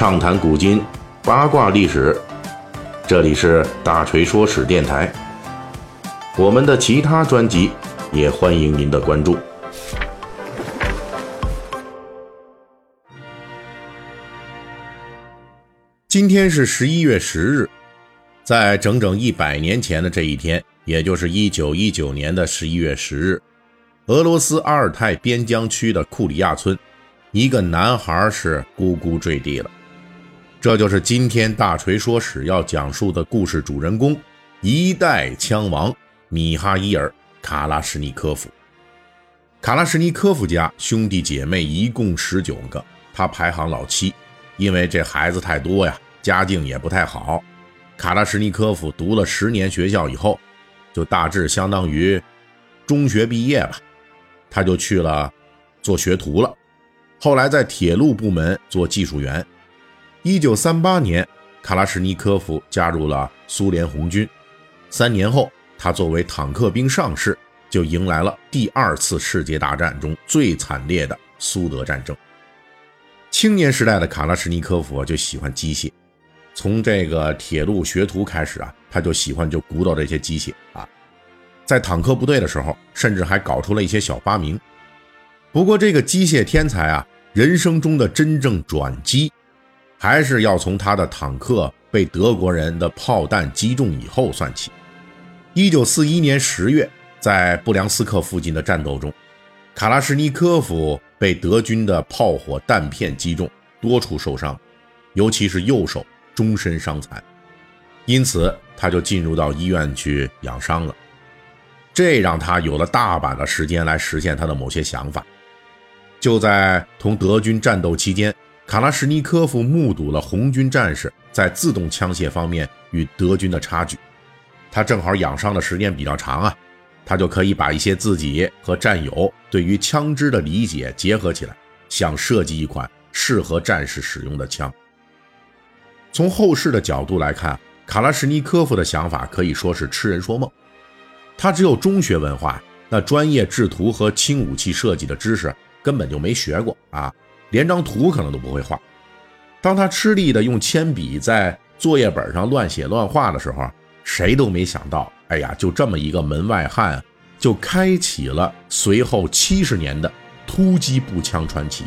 畅谈古今，八卦历史。这里是大锤说史电台。我们的其他专辑也欢迎您的关注。今天是十一月十日，在整整一百年前的这一天，也就是一九一九年的十一月十日，俄罗斯阿尔泰边疆区的库里亚村。一个男孩是咕咕坠地了，这就是今天大锤说史要讲述的故事主人公——一代枪王米哈伊尔·卡拉什尼科夫。卡拉什尼科夫家兄弟姐妹一共十九个，他排行老七，因为这孩子太多呀，家境也不太好。卡拉什尼科夫读了十年学校以后，就大致相当于中学毕业吧，他就去了做学徒了。后来在铁路部门做技术员。一九三八年，卡拉什尼科夫加入了苏联红军。三年后，他作为坦克兵上士，就迎来了第二次世界大战中最惨烈的苏德战争。青年时代的卡拉什尼科夫就喜欢机械，从这个铁路学徒开始啊，他就喜欢就鼓捣这些机械啊。在坦克部队的时候，甚至还搞出了一些小发明。不过，这个机械天才啊，人生中的真正转机，还是要从他的坦克被德国人的炮弹击中以后算起。一九四一年十月，在布良斯克附近的战斗中，卡拉什尼科夫被德军的炮火弹片击中，多处受伤，尤其是右手终身伤残，因此他就进入到医院去养伤了。这让他有了大把的时间来实现他的某些想法。就在同德军战斗期间，卡拉什尼科夫目睹了红军战士在自动枪械方面与德军的差距。他正好养伤的时间比较长啊，他就可以把一些自己和战友对于枪支的理解结合起来，想设计一款适合战士使用的枪。从后世的角度来看，卡拉什尼科夫的想法可以说是痴人说梦。他只有中学文化，那专业制图和轻武器设计的知识。根本就没学过啊，连张图可能都不会画。当他吃力的用铅笔在作业本上乱写乱画的时候，谁都没想到，哎呀，就这么一个门外汉，就开启了随后七十年的突击步枪传奇。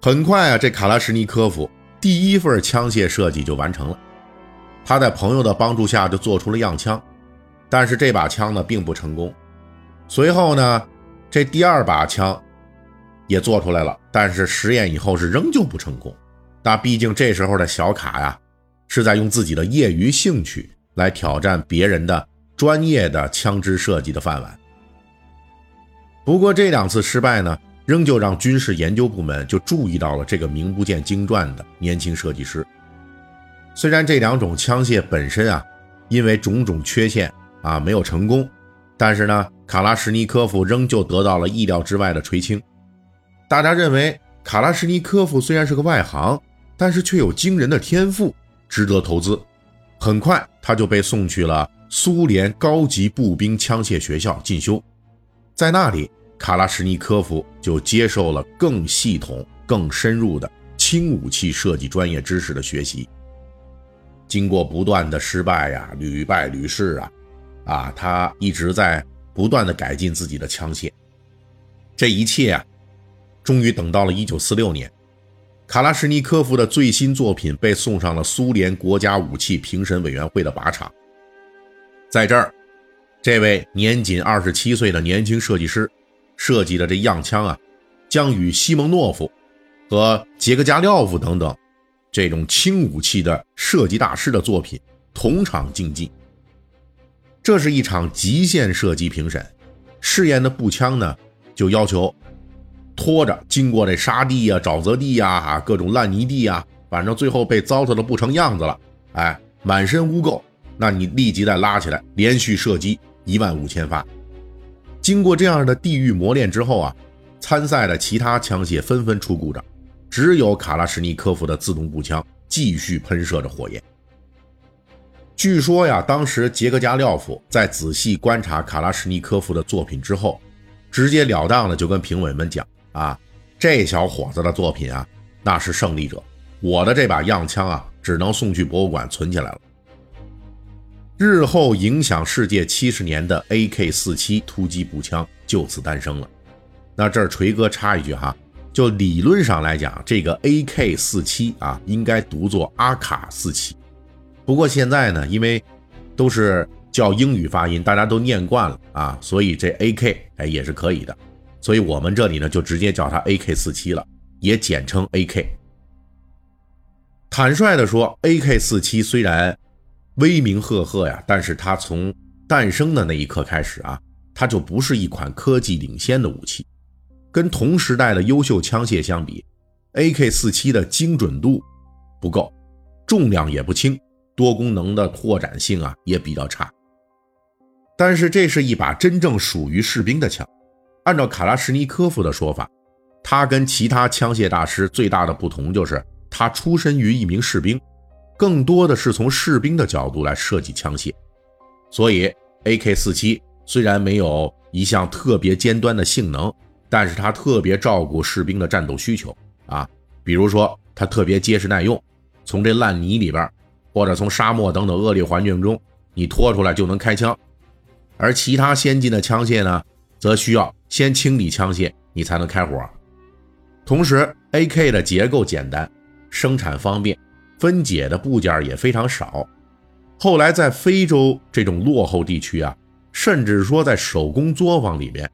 很快啊，这卡拉什尼科夫第一份枪械设计就完成了。他在朋友的帮助下就做出了样枪，但是这把枪呢并不成功。随后呢？这第二把枪也做出来了，但是实验以后是仍旧不成功。那毕竟这时候的小卡呀，是在用自己的业余兴趣来挑战别人的专业的枪支设计的饭碗。不过这两次失败呢，仍旧让军事研究部门就注意到了这个名不见经传的年轻设计师。虽然这两种枪械本身啊，因为种种缺陷啊没有成功。但是呢，卡拉什尼科夫仍旧得到了意料之外的垂青。大家认为，卡拉什尼科夫虽然是个外行，但是却有惊人的天赋，值得投资。很快，他就被送去了苏联高级步兵枪械学校进修。在那里，卡拉什尼科夫就接受了更系统、更深入的轻武器设计专业知识的学习。经过不断的失败呀，屡败屡试啊。啊，他一直在不断的改进自己的枪械，这一切啊，终于等到了1946年，卡拉什尼科夫的最新作品被送上了苏联国家武器评审委员会的靶场。在这儿，这位年仅27岁的年轻设计师设计的这样枪啊，将与西蒙诺夫和杰克加廖夫等等这种轻武器的设计大师的作品同场竞技。这是一场极限射击评审，试验的步枪呢，就要求拖着经过这沙地呀、沼泽地呀、啊各种烂泥地呀，反正最后被糟蹋的不成样子了，哎，满身污垢，那你立即再拉起来，连续射击一万五千发。经过这样的地狱磨练之后啊，参赛的其他枪械纷纷出故障，只有卡拉什尼科夫的自动步枪继续喷射着火焰。据说呀，当时杰克加廖夫在仔细观察卡拉什尼科夫的作品之后，直截了当的就跟评委们讲啊，这小伙子的作品啊，那是胜利者。我的这把样枪啊，只能送去博物馆存起来了。日后影响世界七十年的 AK-47 突击步枪就此诞生了。那这儿锤哥插一句哈，就理论上来讲，这个 AK-47 啊，应该读作阿卡四七。不过现在呢，因为都是叫英语发音，大家都念惯了啊，所以这 AK 哎也是可以的。所以我们这里呢，就直接叫它 AK-47 了，也简称 AK。坦率地说，AK-47 虽然威名赫赫呀，但是它从诞生的那一刻开始啊，它就不是一款科技领先的武器。跟同时代的优秀枪械相比，AK-47 的精准度不够，重量也不轻，多功能的扩展性啊也比较差。但是这是一把真正属于士兵的枪。按照卡拉什尼科夫的说法，他跟其他枪械大师最大的不同就是他出身于一名士兵，更多的是从士兵的角度来设计枪械。所以，AK-47 虽然没有一项特别尖端的性能，但是它特别照顾士兵的战斗需求啊。比如说，它特别结实耐用，从这烂泥里边，或者从沙漠等等恶劣环境中，你拖出来就能开枪。而其他先进的枪械呢？则需要先清理枪械，你才能开火。同时，AK 的结构简单，生产方便，分解的部件也非常少。后来在非洲这种落后地区啊，甚至说在手工作坊里面，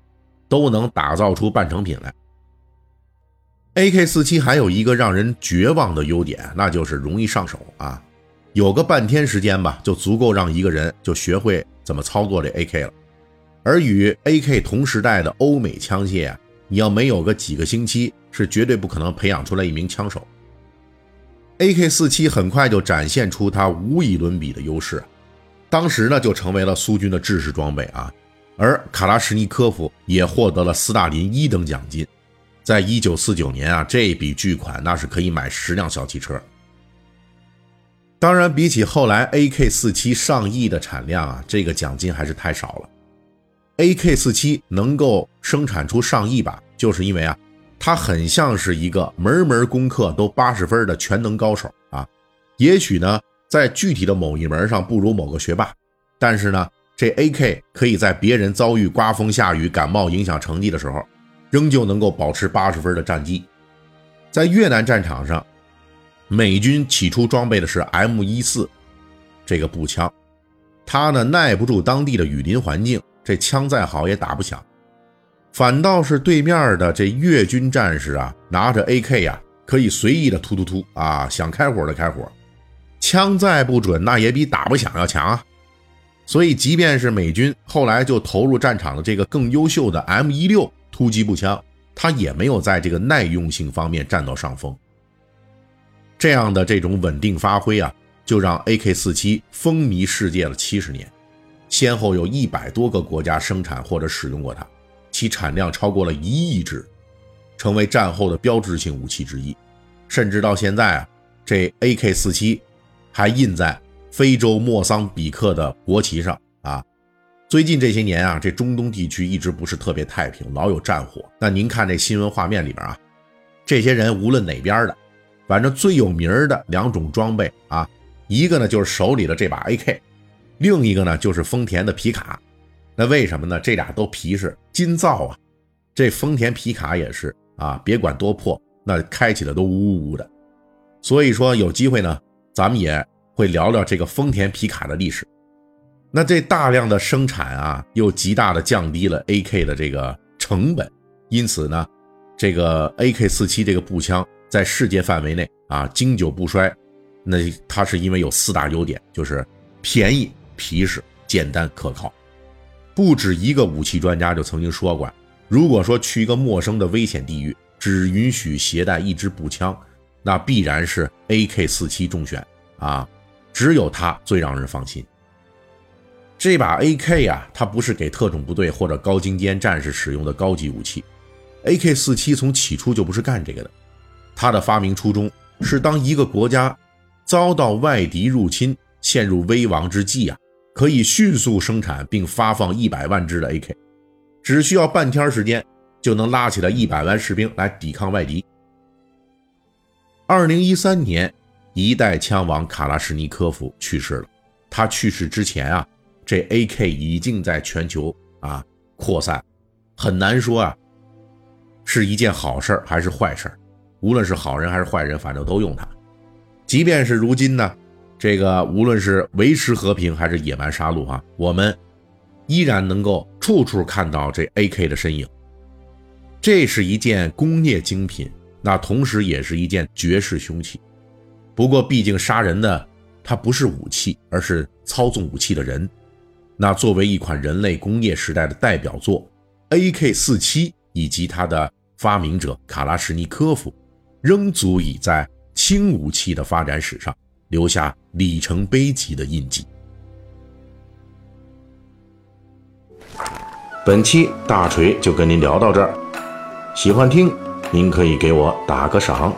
都能打造出半成品来。AK47 还有一个让人绝望的优点，那就是容易上手啊，有个半天时间吧，就足够让一个人就学会怎么操作这 AK 了。而与 AK 同时代的欧美枪械啊，你要没有个几个星期，是绝对不可能培养出来一名枪手。AK47 很快就展现出它无以伦比的优势，当时呢就成为了苏军的制式装备啊。而卡拉什尼科夫也获得了斯大林一等奖金，在一九四九年啊，这笔巨款那是可以买十辆小汽车。当然，比起后来 AK47 上亿的产量啊，这个奖金还是太少了。AK47 能够生产出上亿把，就是因为啊，它很像是一个门门功课都八十分的全能高手啊。也许呢，在具体的某一门上不如某个学霸，但是呢，这 AK 可以在别人遭遇刮风下雨、感冒影响成绩的时候，仍旧能够保持八十分的战绩。在越南战场上，美军起初装备的是 M14 这个步枪，它呢耐不住当地的雨林环境。这枪再好也打不响，反倒是对面的这越军战士啊，拿着 AK 呀，可以随意的突突突啊，想开火的开火，枪再不准，那也比打不响要强啊。所以，即便是美军后来就投入战场的这个更优秀的 M16 突击步枪，它也没有在这个耐用性方面占到上风。这样的这种稳定发挥啊，就让 AK47 风靡世界了七十年。先后有一百多个国家生产或者使用过它，其产量超过了一亿支，成为战后的标志性武器之一。甚至到现在啊，这 AK-47 还印在非洲莫桑比克的国旗上啊。最近这些年啊，这中东地区一直不是特别太平，老有战火。那您看这新闻画面里边啊，这些人无论哪边的，反正最有名的两种装备啊，一个呢就是手里的这把 AK。另一个呢，就是丰田的皮卡，那为什么呢？这俩都皮实金造啊，这丰田皮卡也是啊，别管多破，那开起来都呜呜的。所以说有机会呢，咱们也会聊聊这个丰田皮卡的历史。那这大量的生产啊，又极大的降低了 AK 的这个成本，因此呢，这个 AK47 这个步枪在世界范围内啊经久不衰。那它是因为有四大优点，就是便宜。皮实、简单、可靠，不止一个武器专家就曾经说过：如果说去一个陌生的危险地域，只允许携带一支步枪，那必然是 AK-47 中选啊！只有它最让人放心。这把 AK 呀，它不是给特种部队或者高精尖战士使用的高级武器，AK-47 从起初就不是干这个的。它的发明初衷是当一个国家遭到外敌入侵、陷入危亡之际啊。可以迅速生产并发放一百万支的 AK，只需要半天时间就能拉起来一百万士兵来抵抗外敌。二零一三年，一代枪王卡拉什尼科夫去世了。他去世之前啊，这 AK 已经在全球啊扩散，很难说啊是一件好事还是坏事无论是好人还是坏人，反正都用它。即便是如今呢，这个无论是维持和平还是野蛮杀戮啊，我们依然能够处处看到这 AK 的身影。这是一件工业精品。那同时也是一件绝世凶器，不过毕竟杀人的它不是武器，而是操纵武器的人。那作为一款人类工业时代的代表作，AK-47 以及它的发明者卡拉什尼科夫，仍足以在轻武器的发展史上留下里程碑级的印记。本期大锤就跟您聊到这儿，喜欢听。您可以给我打个赏。